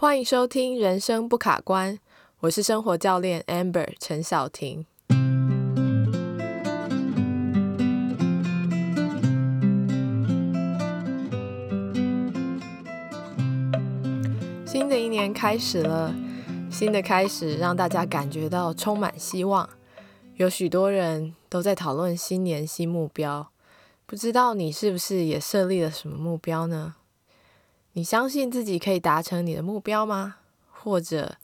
欢迎收听《人生不卡关》，我是生活教练 Amber 陈晓婷。新的一年开始了，新的开始让大家感觉到充满希望。有许多人都在讨论新年新目标，不知道你是不是也设立了什么目标呢？你相信自己可以达成你的目标吗？或者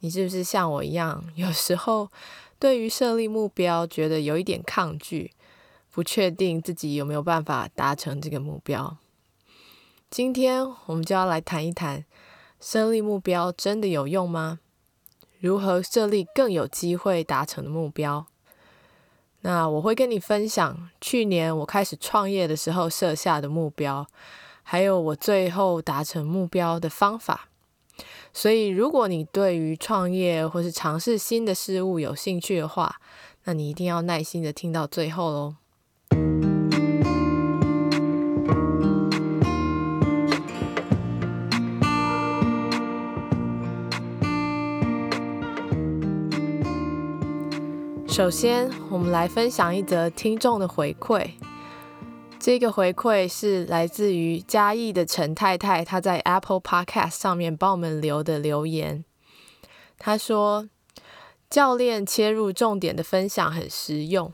你是不是像我一样，有时候对于设立目标觉得有一点抗拒，不确定自己有没有办法达成这个目标？今天我们就要来谈一谈，设立目标真的有用吗？如何设立更有机会达成的目标？那我会跟你分享去年我开始创业的时候设下的目标。还有我最后达成目标的方法。所以，如果你对于创业或是尝试新的事物有兴趣的话，那你一定要耐心的听到最后喽。首先，我们来分享一则听众的回馈。这个回馈是来自于嘉义的陈太太，她在 Apple Podcast 上面帮我们留的留言。她说：“教练切入重点的分享很实用，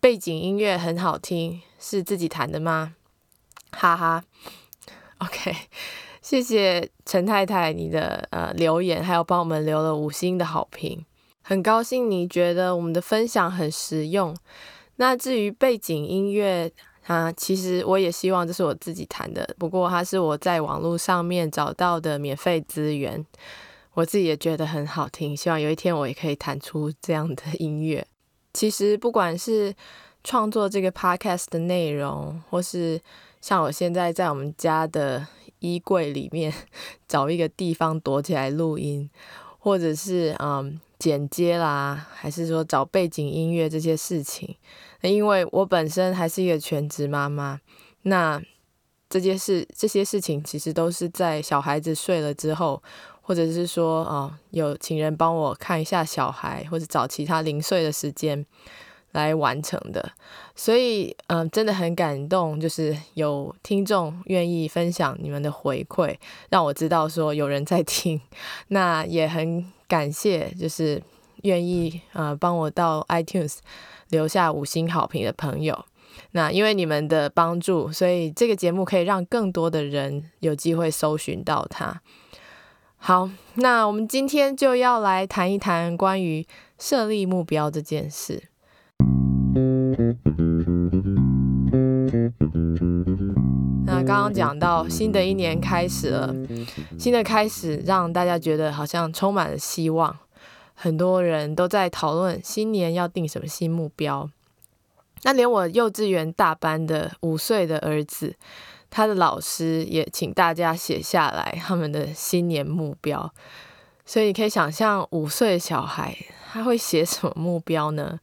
背景音乐很好听，是自己弹的吗？”哈哈，OK，谢谢陈太太你的呃留言，还有帮我们留了五星的好评，很高兴你觉得我们的分享很实用。那至于背景音乐，啊，其实我也希望这是我自己弹的，不过它是我在网络上面找到的免费资源，我自己也觉得很好听，希望有一天我也可以弹出这样的音乐。其实不管是创作这个 podcast 的内容，或是像我现在在我们家的衣柜里面 找一个地方躲起来录音，或者是嗯剪接啦，还是说找背景音乐这些事情。因为我本身还是一个全职妈妈，那这件事、这些事情其实都是在小孩子睡了之后，或者是说，哦，有请人帮我看一下小孩，或者找其他零碎的时间来完成的。所以，嗯，真的很感动，就是有听众愿意分享你们的回馈，让我知道说有人在听。那也很感谢，就是愿意呃帮我到 iTunes。留下五星好评的朋友，那因为你们的帮助，所以这个节目可以让更多的人有机会搜寻到它。好，那我们今天就要来谈一谈关于设立目标这件事。那刚刚讲到新的一年开始了，新的开始让大家觉得好像充满了希望。很多人都在讨论新年要定什么新目标，那连我幼稚园大班的五岁的儿子，他的老师也请大家写下来他们的新年目标。所以你可以想象，五岁小孩他会写什么目标呢？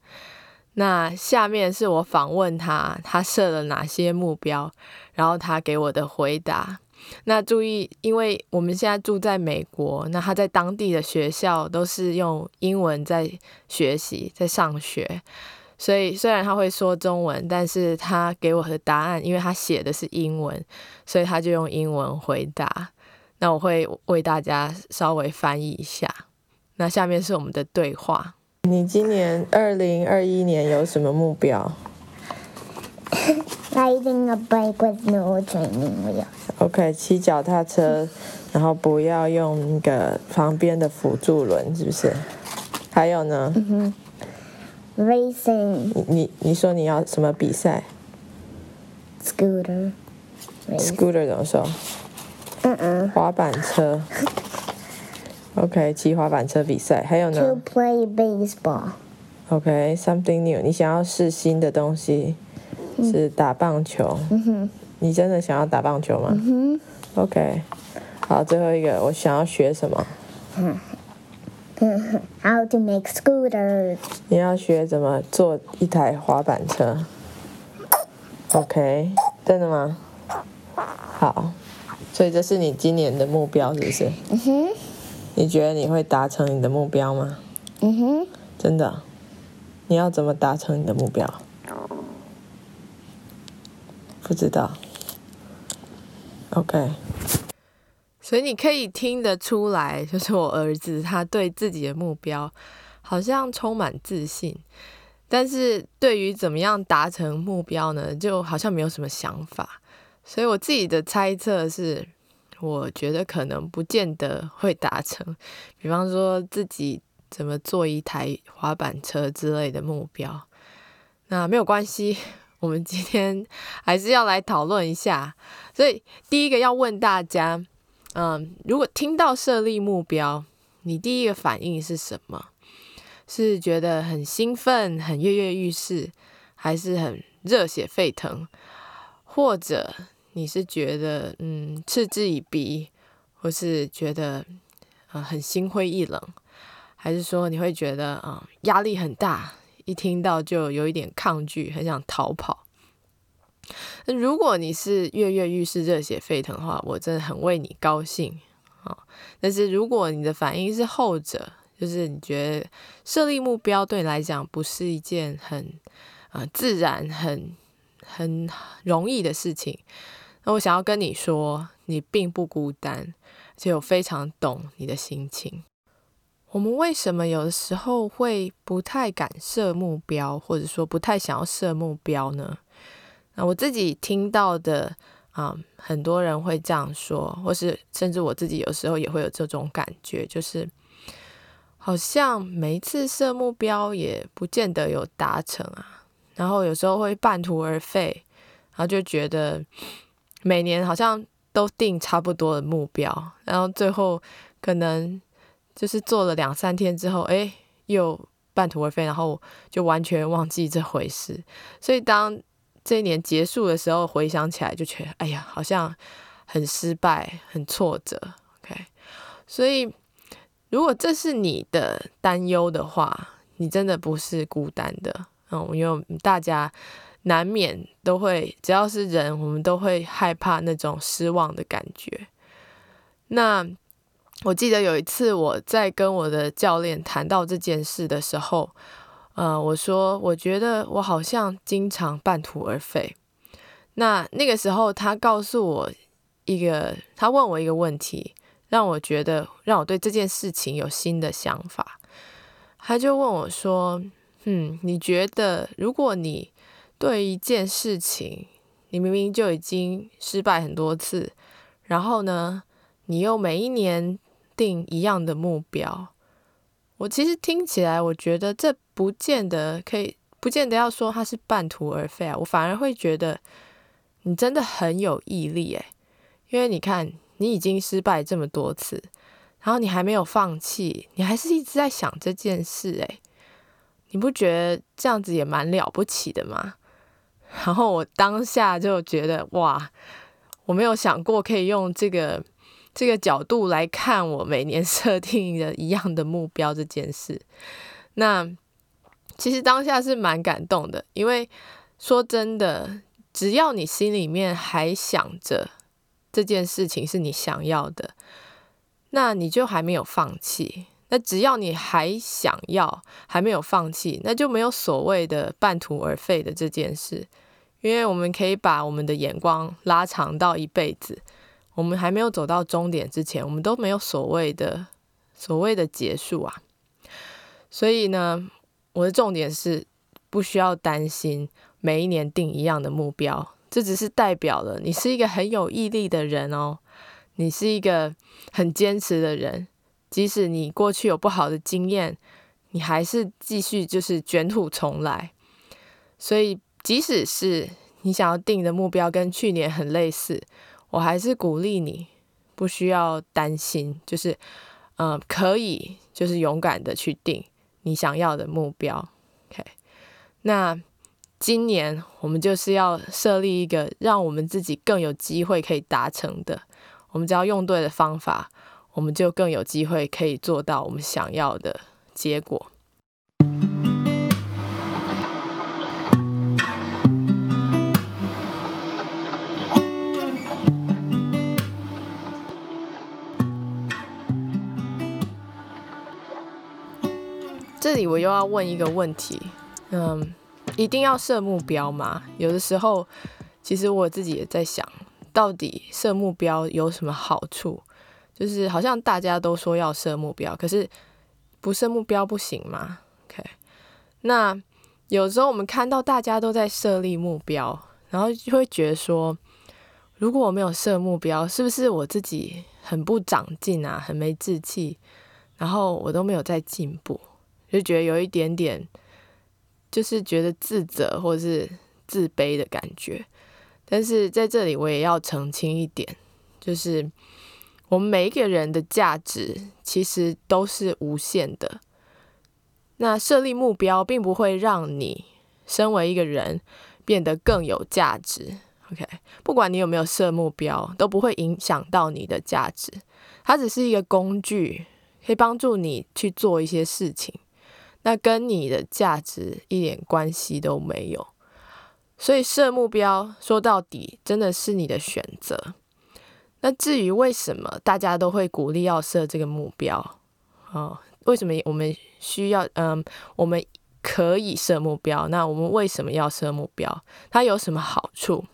那下面是我访问他，他设了哪些目标，然后他给我的回答。那注意，因为我们现在住在美国，那他在当地的学校都是用英文在学习，在上学，所以虽然他会说中文，但是他给我的答案，因为他写的是英文，所以他就用英文回答。那我会为大家稍微翻译一下。那下面是我们的对话。你今年二零二一年有什么目标？Riding a bike with no training wheels. OK，骑脚踏车，然后不要用那个旁边的辅助轮，是不是？还有呢？嗯哼，Racing。你你说你要什么比赛？Scooter。Scooter 怎么说？嗯嗯。滑板车。OK，骑滑板车比赛。还有呢？To play baseball. OK，something new。你想要试新的东西？是打棒球。你真的想要打棒球吗？OK。好，最后一个，我想要学什么？How to make scooters。你要学怎么做一台滑板车？OK。真的吗？好。所以这是你今年的目标，是不是？嗯哼，你觉得你会达成你的目标吗？嗯哼，真的？你要怎么达成你的目标？不知道。OK。所以你可以听得出来，就是我儿子他对自己的目标好像充满自信，但是对于怎么样达成目标呢，就好像没有什么想法。所以我自己的猜测是，我觉得可能不见得会达成。比方说自己怎么做一台滑板车之类的目标，那没有关系。我们今天 还是要来讨论一下。所以第一个要问大家。嗯，如果听到设立目标，你第一个反应是什么？是觉得很兴奋、很跃跃欲试，还是很热血沸腾？或者你是觉得嗯嗤之以鼻，或是觉得呃很心灰意冷，还是说你会觉得啊压力很大，一听到就有一点抗拒，很想逃跑？那如果你是跃跃欲试、热血沸腾的话，我真的很为你高兴啊！但是如果你的反应是后者，就是你觉得设立目标对你来讲不是一件很啊自然、很很容易的事情，那我想要跟你说，你并不孤单，而且我非常懂你的心情。我们为什么有的时候会不太敢设目标，或者说不太想要设目标呢？那我自己听到的啊，很多人会这样说，或是甚至我自己有时候也会有这种感觉，就是好像每一次设目标也不见得有达成啊，然后有时候会半途而废，然后就觉得每年好像都定差不多的目标，然后最后可能就是做了两三天之后，哎，又半途而废，然后就完全忘记这回事，所以当这一年结束的时候，回想起来就觉得，哎呀，好像很失败、很挫折。OK，所以如果这是你的担忧的话，你真的不是孤单的。嗯，因为大家难免都会，只要是人，我们都会害怕那种失望的感觉。那我记得有一次我在跟我的教练谈到这件事的时候。呃，我说，我觉得我好像经常半途而废。那那个时候，他告诉我一个，他问我一个问题，让我觉得让我对这件事情有新的想法。他就问我说：“嗯，你觉得如果你对一件事情，你明明就已经失败很多次，然后呢，你又每一年定一样的目标？”我其实听起来，我觉得这不见得可以，不见得要说他是半途而废啊。我反而会觉得你真的很有毅力诶，因为你看你已经失败这么多次，然后你还没有放弃，你还是一直在想这件事诶，你不觉得这样子也蛮了不起的吗？然后我当下就觉得哇，我没有想过可以用这个。这个角度来看，我每年 设定的一样的目标这件事，那其实当下是蛮感动的，因为说真的，只要你心里面还想着这件事情是你想要的，那你就还没有放弃。那只要你还想要，还没有放弃，那就没有所谓的半途而废的这件事，因为我们可以把我们的眼光拉长到一辈子。我们还没有走到终点之前，我们都没有所谓的所谓的结束啊。所以呢，我的重点是不需要担心每一年定一样的目标，这只是代表了你是一个很有毅力的人哦，你是一个很坚持的人，即使你过去有不好的经验，你还是继续就是卷土重来。所以，即使是你想要定的目标跟去年很类似。我还是鼓励你，不需要担心，就是，嗯，可以，就是勇敢的去定你想要的目标。OK，那今年我们就是要设立一个让我们自己更有机会可以达成的，我们只要用对的方法，我们就更有机会可以做到我们想要的结果。这里我又要问一个问题，嗯，一定要设目标吗？有的时候，其实我自己也在想，到底设目标有什么好处？就是好像大家都说要设目标，可是不设目标不行吗？OK，那有时候我们看到大家都在设立目标，然后就会觉得说，如果我没有设目标，是不是我自己很不长进啊，很没志气，然后我都没有在进步，就觉得有一点点，就是觉得自责或者是自卑的感觉。但是在这里我也要澄清一点，就是我们每一个人的价值其实都是无限的。那设立目标并不会让你身为一个人变得更有价值。OK，不管你有没有设目标，都不会影响到你的价值。它只是一个工具，可以帮助你去做一些事情，那跟你的价值一点关系都没有。所以设目标说到底真的是你的选择。那至于为什么大家都会鼓励要设这个目标，哦，为什么我们需要？嗯，我们可以设目标。那我们为什么要设目标？它有什么好处？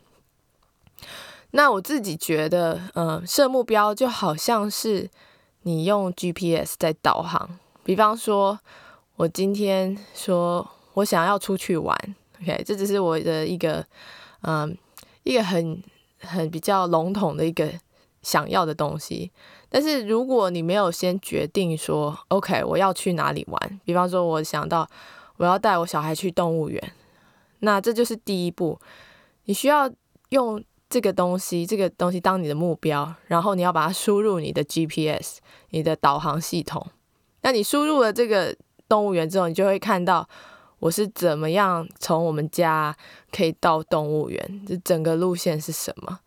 那我自己觉得，嗯，设目标就好像是你用 GPS 在导航。比方说，我今天说我想要出去玩，OK，这只是我的一个，嗯，一个很很比较笼统的一个想要的东西。但是如果你没有先决定说，OK，我要去哪里玩，比方说我想到我要带我小孩去动物园，那这就是第一步，你需要用。这个东西，这个东西当你的目标，然后你要把它输入你的 GPS，你的导航系统。那你输入了这个动物园之后，你就会看到我是怎么样从我们家可以到动物园，这整个路线是什么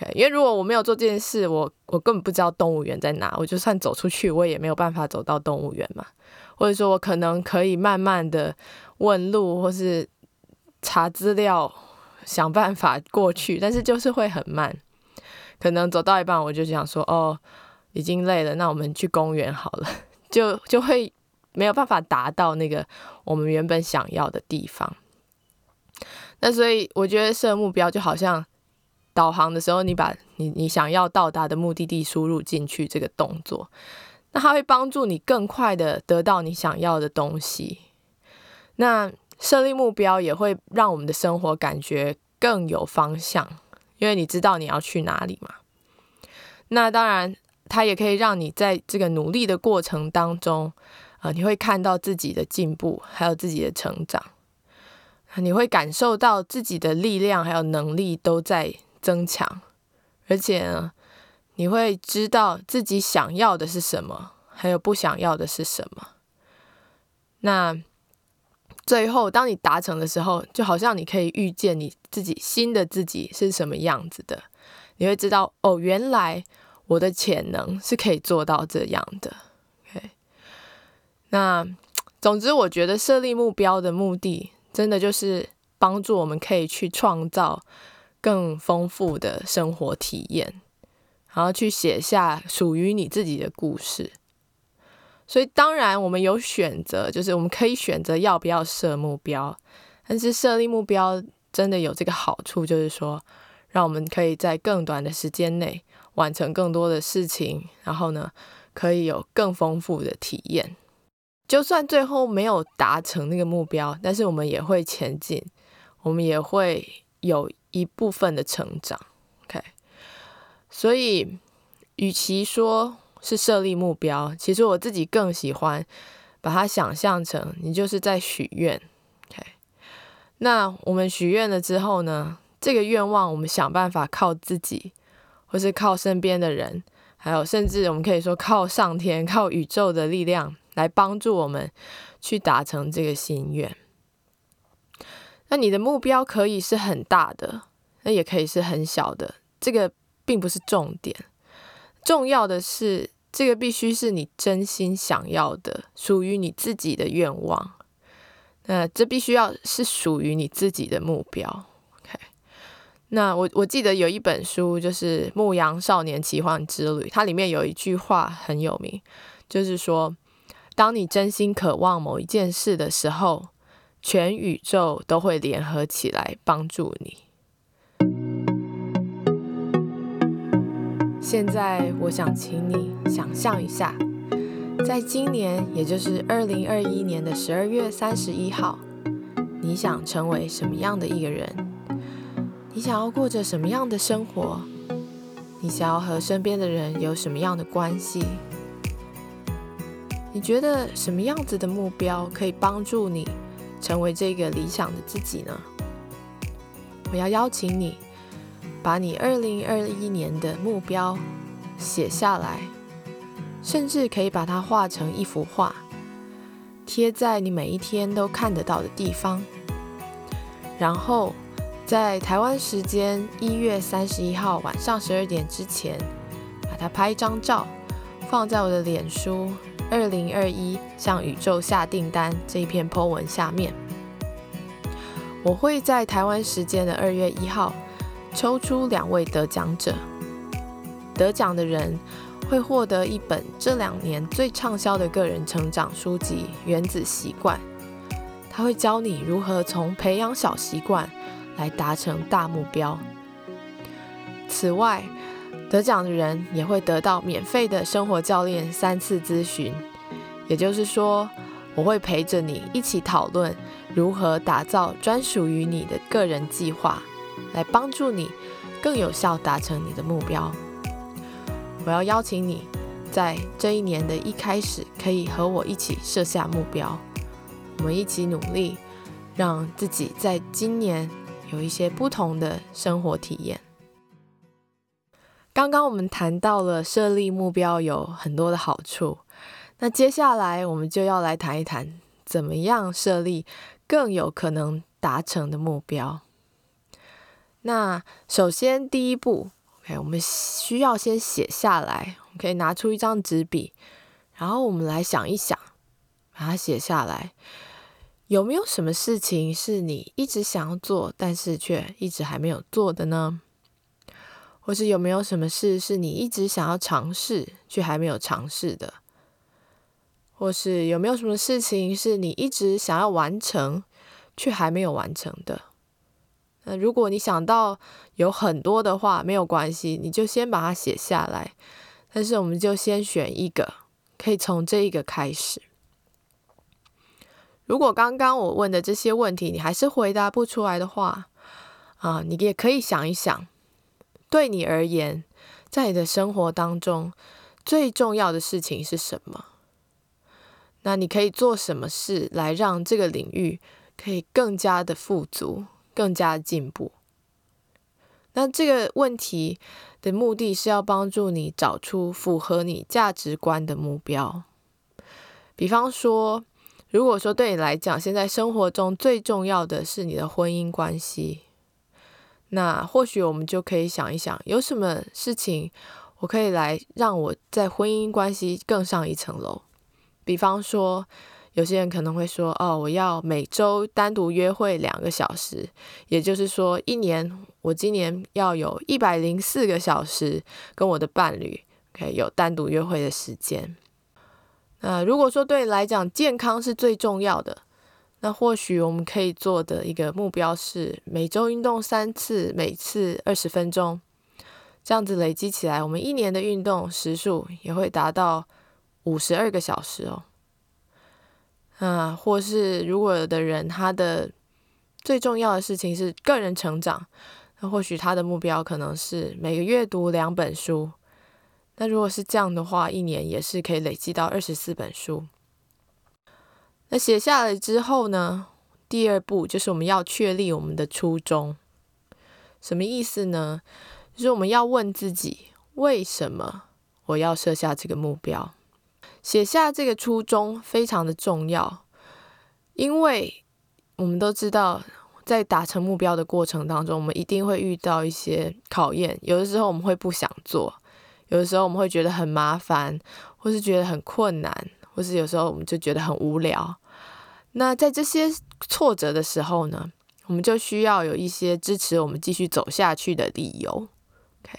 ？OK，因为如果我没有做这件事，我我根本不知道动物园在哪，我就算走出去，我也没有办法走到动物园嘛。或者说我可能可以慢慢的问路，或是查资料。想办法过去，但是就是会很慢。可能走到一半，我就想说：“哦，已经累了，那我们去公园好了。”就就会没有办法达到那个我们原本想要的地方。那所以我觉得设目标就好像导航的时候，你把你你想要到达的目的地输入进去这个动作，那它会帮助你更快的得到你想要的东西。那设立目标也会让我们的生活感觉更有方向，因为你知道你要去哪里嘛。那当然，它也可以让你在这个努力的过程当中，啊，你会看到自己的进步，还有自己的成长，你会感受到自己的力量还有能力都在增强，而且呢，你会知道自己想要的是什么，还有不想要的是什么。那。最后，当你达成的时候，就好像你可以预见你自己新的自己是什么样子的。你会知道，哦，原来我的潜能是可以做到这样的。那总之，我觉得设立目标的目的，真的就是帮助我们可以去创造更丰富的生活体验，然后去写下属于你自己的故事。所以当然，我们有选择，就是我们可以选择要不要设目标。但是设立目标真的有这个好处，就是说，让我们可以在更短的时间内完成更多的事情，然后呢，可以有更丰富的体验。就算最后没有达成那个目标，但是我们也会前进，我们也会有一部分的成长。OK，所以与其说，是设立目标，其实我自己更喜欢把它想象成你就是在许愿，OK？那我们许愿了之后呢？这个愿望我们想办法靠自己，或是靠身边的人，还有甚至我们可以说靠上天、靠宇宙的力量来帮助我们去达成这个心愿。那你的目标可以是很大的，那也可以是很小的，这个并不是重点。重要的是，这个必须是你真心想要的，属于你自己的愿望。那这必须要是属于你自己的目标。OK，那我我记得有一本书，就是《牧羊少年奇幻之旅》，它里面有一句话很有名，就是说，当你真心渴望某一件事的时候，全宇宙都会联合起来帮助你。现在，我想请你想象一下，在今年，也就是二零二一年的十二月三十一号，你想成为什么样的一个人？你想要过着什么样的生活？你想要和身边的人有什么样的关系？你觉得什么样子的目标可以帮助你成为这个理想的自己呢？我要邀请你，把你二零二一年的目标写下来，甚至可以把它画成一幅画，贴在你每一天都看得到的地方，然后。在台湾时间一月三十一号晚上十二点之前，把它拍一张照，放在我的脸书“二零二一向宇宙下订单”这一篇 po 文下面。我会在台湾时间的二月一号抽出两位得奖者，得奖的人会获得一本这两年最畅销的个人成长书籍《原子习惯》，它会教你如何从培养小习惯。来达成大目标。此外，得奖的人也会得到免费的生活教练三次咨询，也就是说，我会陪着你一起讨论如何打造专属于你的个人计划，来帮助你更有效达成你的目标。我要邀请你在这一年的一开始，可以和我一起设下目标，我们一起努力，让自己在今年。有一些不同的生活体验。刚刚我们谈到了设立目标有很多的好处，那接下来我们就要来谈一谈怎么样设立更有可能达成的目标。那首先第一步，OK，我们需要先写下来，我们可以拿出一张纸笔，然后我们来想一想，把它写下来。有没有什么事情是你一直想要做，但是却一直还没有做的呢？或是有没有什么事是你一直想要尝试，却还没有尝试的？或是有没有什么事情是你一直想要完成，却还没有完成的？那如果你想到有很多的话，没有关系，你就先把它写下来。但是我们就先选一个，可以从这一个开始。如果刚刚我问的这些问题你还是回答不出来的话，啊，你也可以想一想，对你而言，在你的生活当中最重要的事情是什么？那你可以做什么事来让这个领域可以更加的富足、更加的进步？那这个问题的目的是要帮助你找出符合你价值观的目标，比方说。如果说对你来讲，现在生活中最重要的是你的婚姻关系，那或许我们就可以想一想，有什么事情我可以来让我在婚姻关系更上一层楼。比方说，有些人可能会说：“哦，我要每周单独约会两个小时，也就是说，一年我今年要有一百零四个小时跟我的伴侣可以有单独约会的时间。”那如果说对你来讲健康是最重要的，那或许我们可以做的一个目标是每周运动三次，每次二十分钟，这样子累积起来，我们一年的运动时数也会达到五十二个小时哦。啊，或是如果有的人他的最重要的事情是个人成长，那或许他的目标可能是每个月读两本书。那如果是这样的话，一年也是可以累积到二十四本书。那写下来之后呢？第二步就是我们要确立我们的初衷。什么意思呢？就是我们要问自己，为什么我要设下这个目标？写下这个初衷非常的重要，因为我们都知道，在达成目标的过程当中，我们一定会遇到一些考验，有的时候我们会不想做。有的时候我们会觉得很麻烦，或是觉得很困难，或是有时候我们就觉得很无聊。那在这些挫折的时候呢，我们就需要有一些支持我们继续走下去的理由。OK，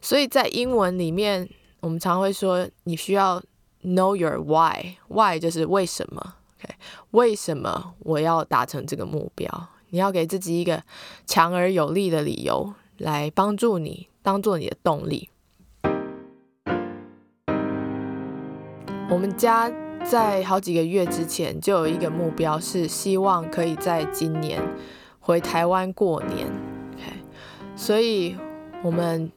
所以在英文里面，我们常会说你需要 know your why，why 就是为什么，OK？为什么我要达成这个目标？你要给自己一个强而有力的理由，来帮助你，当做你的动力。我们家在好几个月之前就有一个目标，是希望可以在今年回台湾过年。OK，所以我们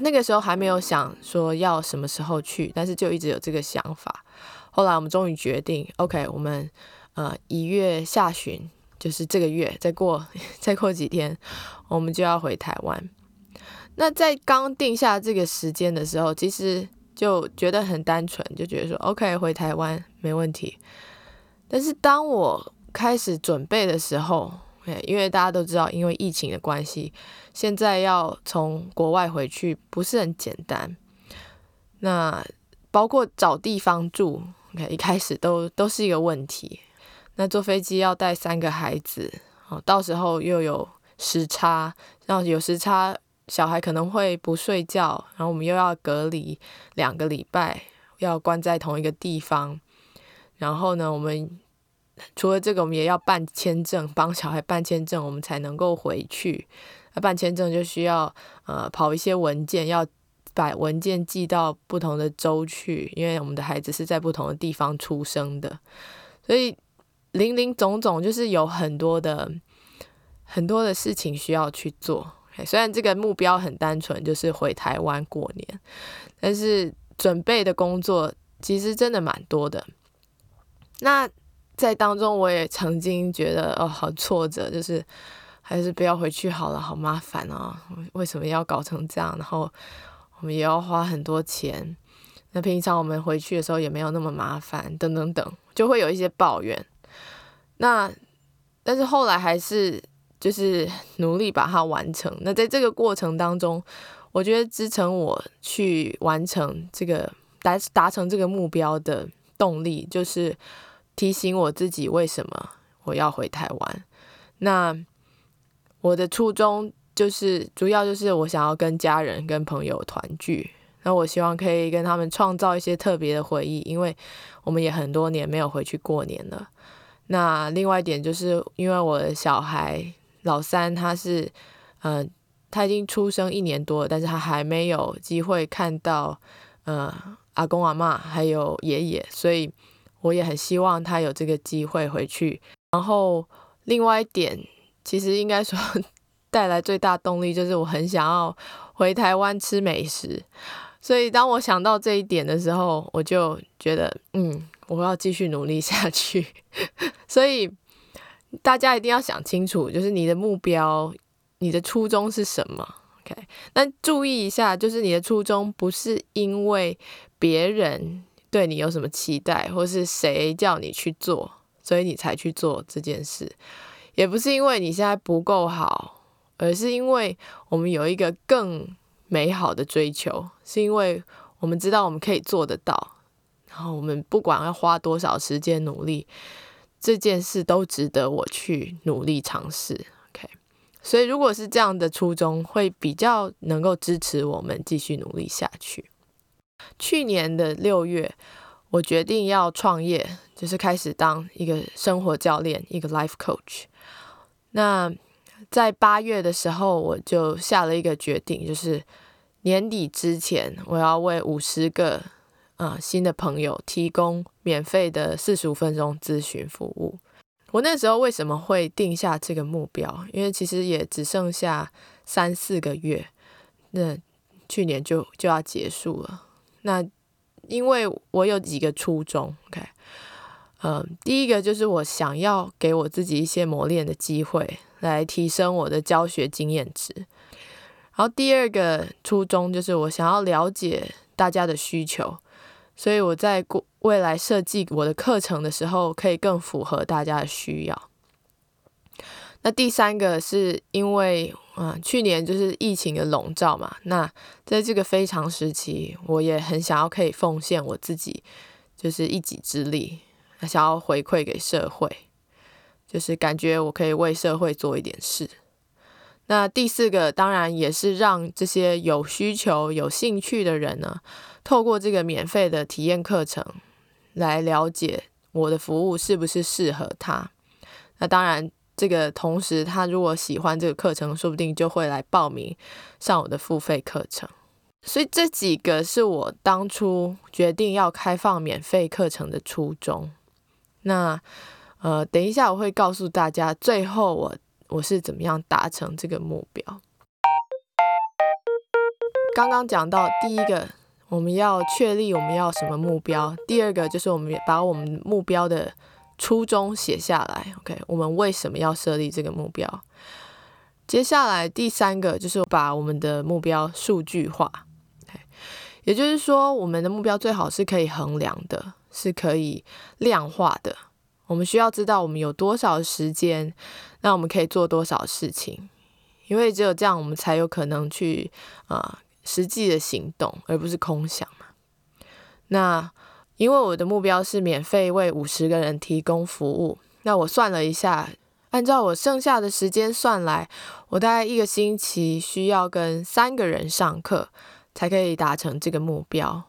那个时候还没有想说要什么时候去，但是就一直有这个想法。后来我们终于决定，OK，我们呃一月下旬。就是这个月，再过 再过几天，我们就要回台湾。那在刚定下这个时间的时候，其实就觉得很单纯，就觉得说 OK 回台湾没问题。但是当我开始准备的时候，因为大家都知道，因为疫情的关系，现在要从国外回去不是很简单。那包括找地方住，OK 一开始都都是一个问题。那坐飞机要带三个孩子，哦，到时候又有时差，然后有时差，小孩可能会不睡觉，然后我们又要隔离两个礼拜，要关在同一个地方。然后呢，我们除了这个，我们也要办签证，帮小孩办签证，我们才能够回去。那办签证就需要呃跑一些文件，要把文件寄到不同的州去，因为我们的孩子是在不同的地方出生的，所以。林林总总，就是有很多的很多的事情需要去做。虽然这个目标很单纯，就是回台湾过年，但是准备的工作其实真的蛮多的。那在当中，我也曾经觉得哦，好挫折，就是还是不要回去好了，好麻烦啊！为什么要搞成这样？然后我们也要花很多钱。那平常我们回去的时候也没有那么麻烦，等等等，就会有一些抱怨。那，但是后来还是就是努力把它完成。那在这个过程当中，我觉得支撑我去完成这个达达成这个目标的动力，就是提醒我自己为什么我要回台湾。那我的初衷就是主要就是我想要跟家人跟朋友团聚。那我希望可以跟他们创造一些特别的回忆，因为我们也很多年没有回去过年了。那另外一点就是，因为我的小孩老三他是，嗯，他已经出生一年多了，但是他还没有机会看到，呃，阿公阿妈还有爷爷，所以我也很希望他有这个机会回去。然后另外一点，其实应该说 带来最大动力就是我很想要回台湾吃美食，所以当我想到这一点的时候，我就觉得，嗯。我要继续努力下去，所以大家一定要想清楚，就是你的目标、你的初衷是什么。OK，那注意一下，就是你的初衷不是因为别人对你有什么期待，或是谁叫你去做，所以你才去做这件事，也不是因为你现在不够好，而是因为我们有一个更美好的追求，是因为我们知道我们可以做得到。然后我们不管要花多少时间努力，这件事都值得我去努力尝试。OK，所以如果是这样的初衷，会比较能够支持我们继续努力下去。去年的六月，我决定要创业，就是开始当一个生活教练，一个 life coach。那在八月的时候，我就下了一个决定，就是年底之前，我要为五十个。啊，新的朋友提供免费的四十五分钟咨询服务。我那时候为什么会定下这个目标？因为其实也只剩下三四个月，那去年就就要结束了。那因为我有几个初衷，OK，嗯，第一个就是我想要给我自己一些磨练的机会，来提升我的教学经验值。然后第二个初衷就是我想要了解大家的需求。所以我在过未来设计我的课程的时候，可以更符合大家的需要。那第三个是因为，嗯，去年就是疫情的笼罩嘛。那在这个非常时期，我也很想要可以奉献我自己，就是一己之力，想要回馈给社会，就是感觉我可以为社会做一点事。那第四个当然也是让这些有需求、有兴趣的人呢。透过这个免费的体验课程来了解我的服务是不是适合他。那当然，这个同时他如果喜欢这个课程，说不定就会来报名上我的付费课程。所以这几个是我当初决定要开放免费课程的初衷。那呃，等一下我会告诉大家，最后我我是怎么样达成这个目标。刚刚讲到第一个，我们要确立我们要什么目标；第二个就是我们把我们目标的初衷写下来。OK，我们为什么要设立这个目标？接下来第三个就是把我们的目标数据化。也就是说，我们的目标最好是可以衡量的，是可以量化的。我们需要知道我们有多少时间，那我们可以做多少事情，因为只有这样，我们才有可能去啊实际的行动，而不是空想嘛。那因为我的目标是免费为五十个人提供服务，那我算了一下，按照我剩下的时间算来，我大概一个星期需要跟三个人上课。才可以达成这个目标，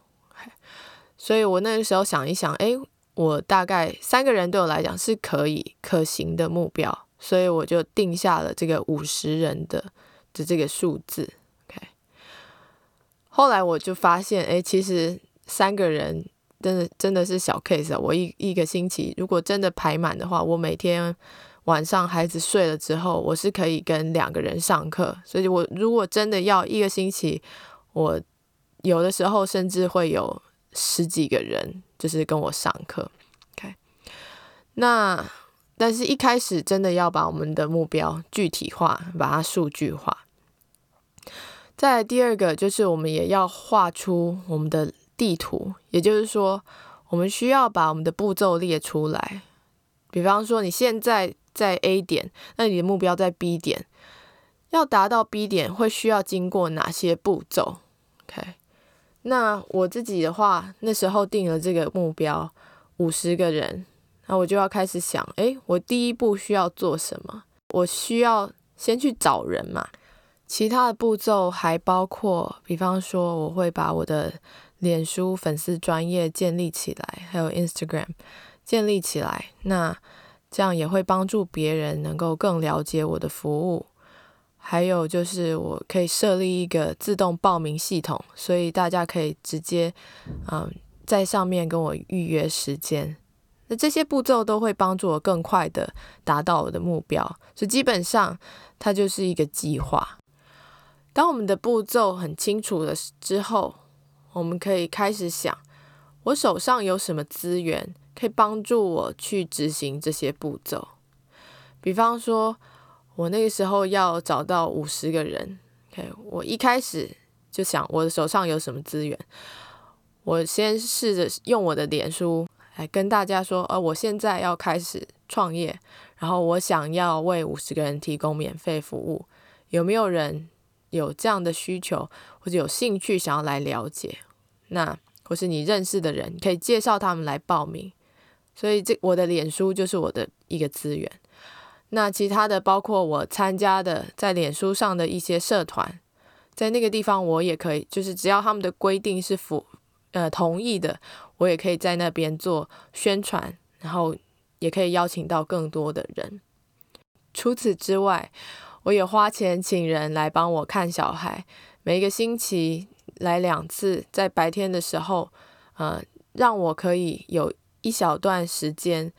所以我那个时候想一想，哎，我大概三个人对我来讲是可以可行的目标，所以我就定下了这个五十人的的这个数字。后来我就发现，哎，其实三个人真的真的是小 case 啊。我一一个星期如果真的排满的话，我每天晚上孩子睡了之后，我是可以跟两个人上课。所以我如果真的要一个星期，我有的时候甚至会有十几个人，就是跟我上课。OK，那但是一开始真的要把我们的目标具体化，把它数据化。再第二个就是我们也要画出我们的地图，也就是说，我们需要把我们的步骤列出来。比方说，你现在在 A 点，那你的目标在 B 点，要达到 B 点会需要经过哪些步骤？OK，那我自己的话，那时候定了这个目标，五十个人，那我就要开始想，哎，我第一步需要做什么？我需要先去找人嘛。其他的步骤还包括，比方说，我会把我的脸书粉丝专业建立起来，还有 Instagram 建立起来，那这样也会帮助别人能够更了解我的服务。还有就是，我可以设立一个自动报名系统，所以大家可以直接，嗯，在上面跟我预约时间。那这些步骤都会帮助我更快的达到我的目标。所以基本上，它就是一个计划。当我们的步骤很清楚了之后，我们可以开始想，我手上有什么资源可以帮助我去执行这些步骤。比方说。我那个时候要找到五十个人，OK，我一开始就想我的手上有什么资源，我先试着用我的脸书来跟大家说，呃，我现在要开始创业，然后我想要为五十个人提供免费服务，有没有人有这样的需求或者有兴趣想要来了解？那或是你认识的人可以介绍他们来报名，所以这我的脸书就是我的一个资源。那其他的包括我参加的在脸书上的一些社团，在那个地方我也可以，就是只要他们的规定是符呃同意的，我也可以在那边做宣传，然后也可以邀请到更多的人。除此之外，我也花钱请人来帮我看小孩，每一个星期来两次，在白天的时候，呃，让我可以有一小段时间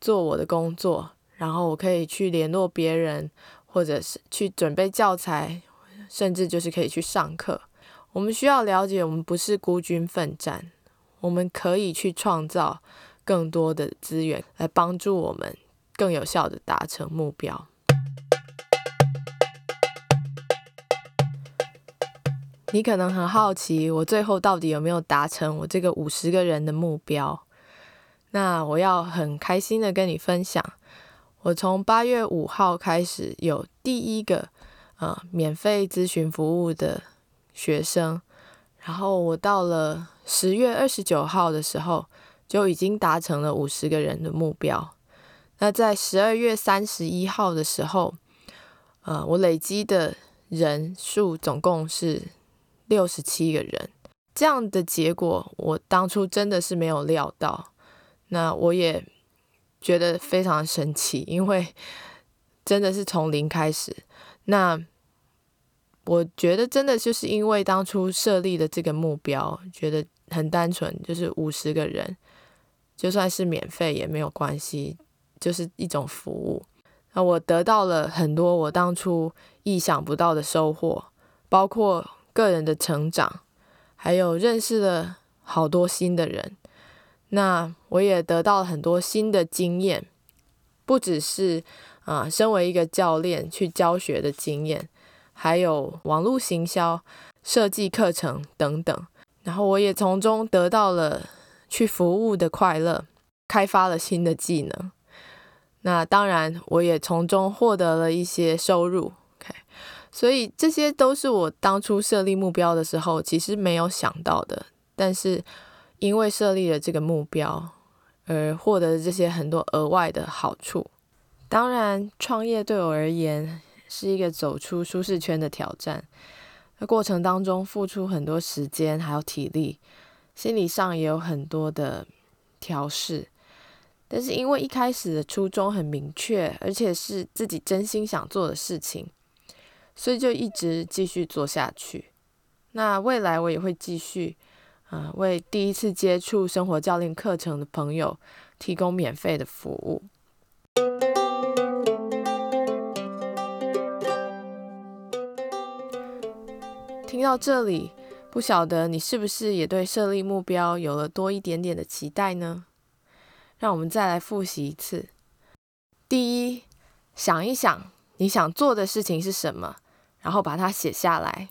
做我的工作。然后我可以去联络别人，或者是去准备教材，甚至就是可以去上课。我们需要了解，我们不是孤军奋战，我们可以去创造更多的资源来帮助我们更有效的达成目标。你可能很好奇，我最后到底有没有达成我这个五十个人的目标？那我要很开心的跟你分享。我从八月五号开始有第一个呃免费咨询服务的学生，然后我到了十月二十九号的时候就已经达成了五十个人的目标。那在十二月三十一号的时候，呃，我累积的人数总共是六十七个人。这样的结果，我当初真的是没有料到。那我也觉得非常神奇，因为 真的是从零开始。那我觉得真的就是因为当初设立的这个目标，觉得很单纯，就是五十个人，就算是免费也没有关系，就是一种服务。那我得到了很多我当初意想不到的收获，包括个人的成长，还有认识了好多新的人。那我也得到了很多新的经验，不只是啊，身为一个教练去教学的经验，还有网络行销、设计课程等等。然后我也从中得到了去服务的快乐，开发了新的技能。那当然，我也从中获得了一些收入。OK，所以这些都是我当初设立目标的时候其实没有想到的，但是。因为设立了这个目标，而获得这些很多额外的好处。当然，创业对我而言是一个走出舒适圈的挑战。在过程当中，付出很多时间还有体力，心理上也有很多的调试。但是因为一开始的初衷很明确，而且是自己真心想做的事情，所以就一直继续做下去。那未来我也会继续。啊，为第一次接触生活教练课程的朋友提供免费的服务。听到这里，不晓得你是不是也对设立目标有了多一点点的期待呢？让我们再来复习一次：第一，想一想你想做的事情是什么，然后把它写下来；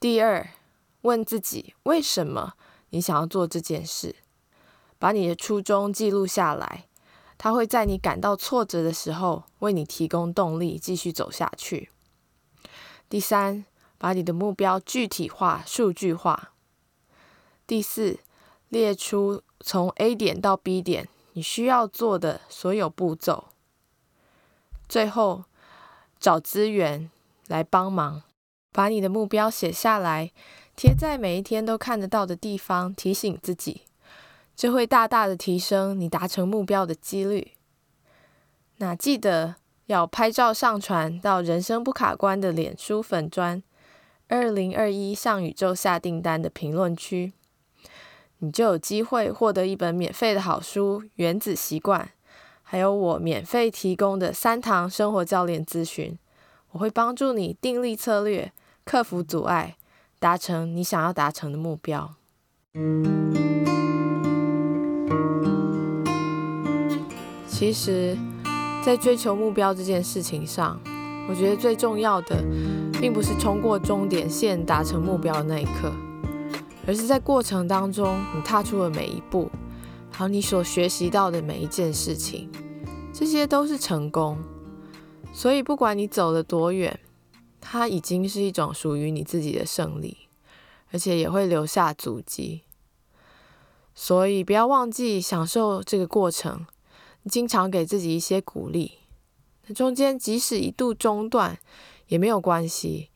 第二，问自己为什么你想要做这件事，把你的初衷记录下来，它会在你感到挫折的时候为你提供动力，继续走下去。第三，把你的目标具体化、数据化。第四，列出从 A 点到 B 点你需要做的所有步骤。最后，找资源来帮忙，把你的目标写下来。贴在每一天都看得到的地方，提醒自己，这会大大的提升你达成目标的几率。那记得要拍照上传到人生不卡关的脸书粉砖，二零二一向宇宙下订单的评论区，你就有机会获得一本免费的好书《原子习惯》，还有我免费提供的三堂生活教练咨询，我会帮助你定立策略，克服阻碍。达成你想要达成的目标。其实，在追求目标这件事情上，我觉得最重要的，并不是冲过终点线达成目标的那一刻，而是在过程当中你踏出的每一步，还有你所学习到的每一件事情，这些都是成功。所以，不管你走了多远。它已经是一种属于你自己的胜利，而且也会留下足迹。所以不要忘记享受这个过程，经常给自己一些鼓励。那中间即使一度中断也没有关系，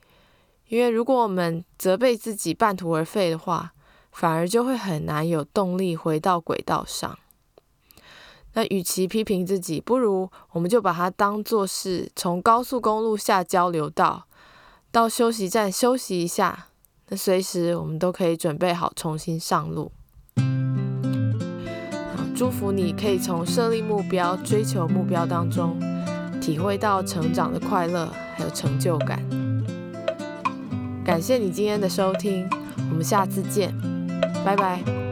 因为如果我们责备自己半途而废的话，反而就会很难有动力回到轨道上。那与其批评自己，不如我们就把它当做是从高速公路下交流道。到休息站休息一下，那随时我们都可以准备好重新上路。好，祝福你可以从设立目标、追求目标当中，体会到成长的快乐还有成就感。感谢你今天的收听，我们下次见，拜拜。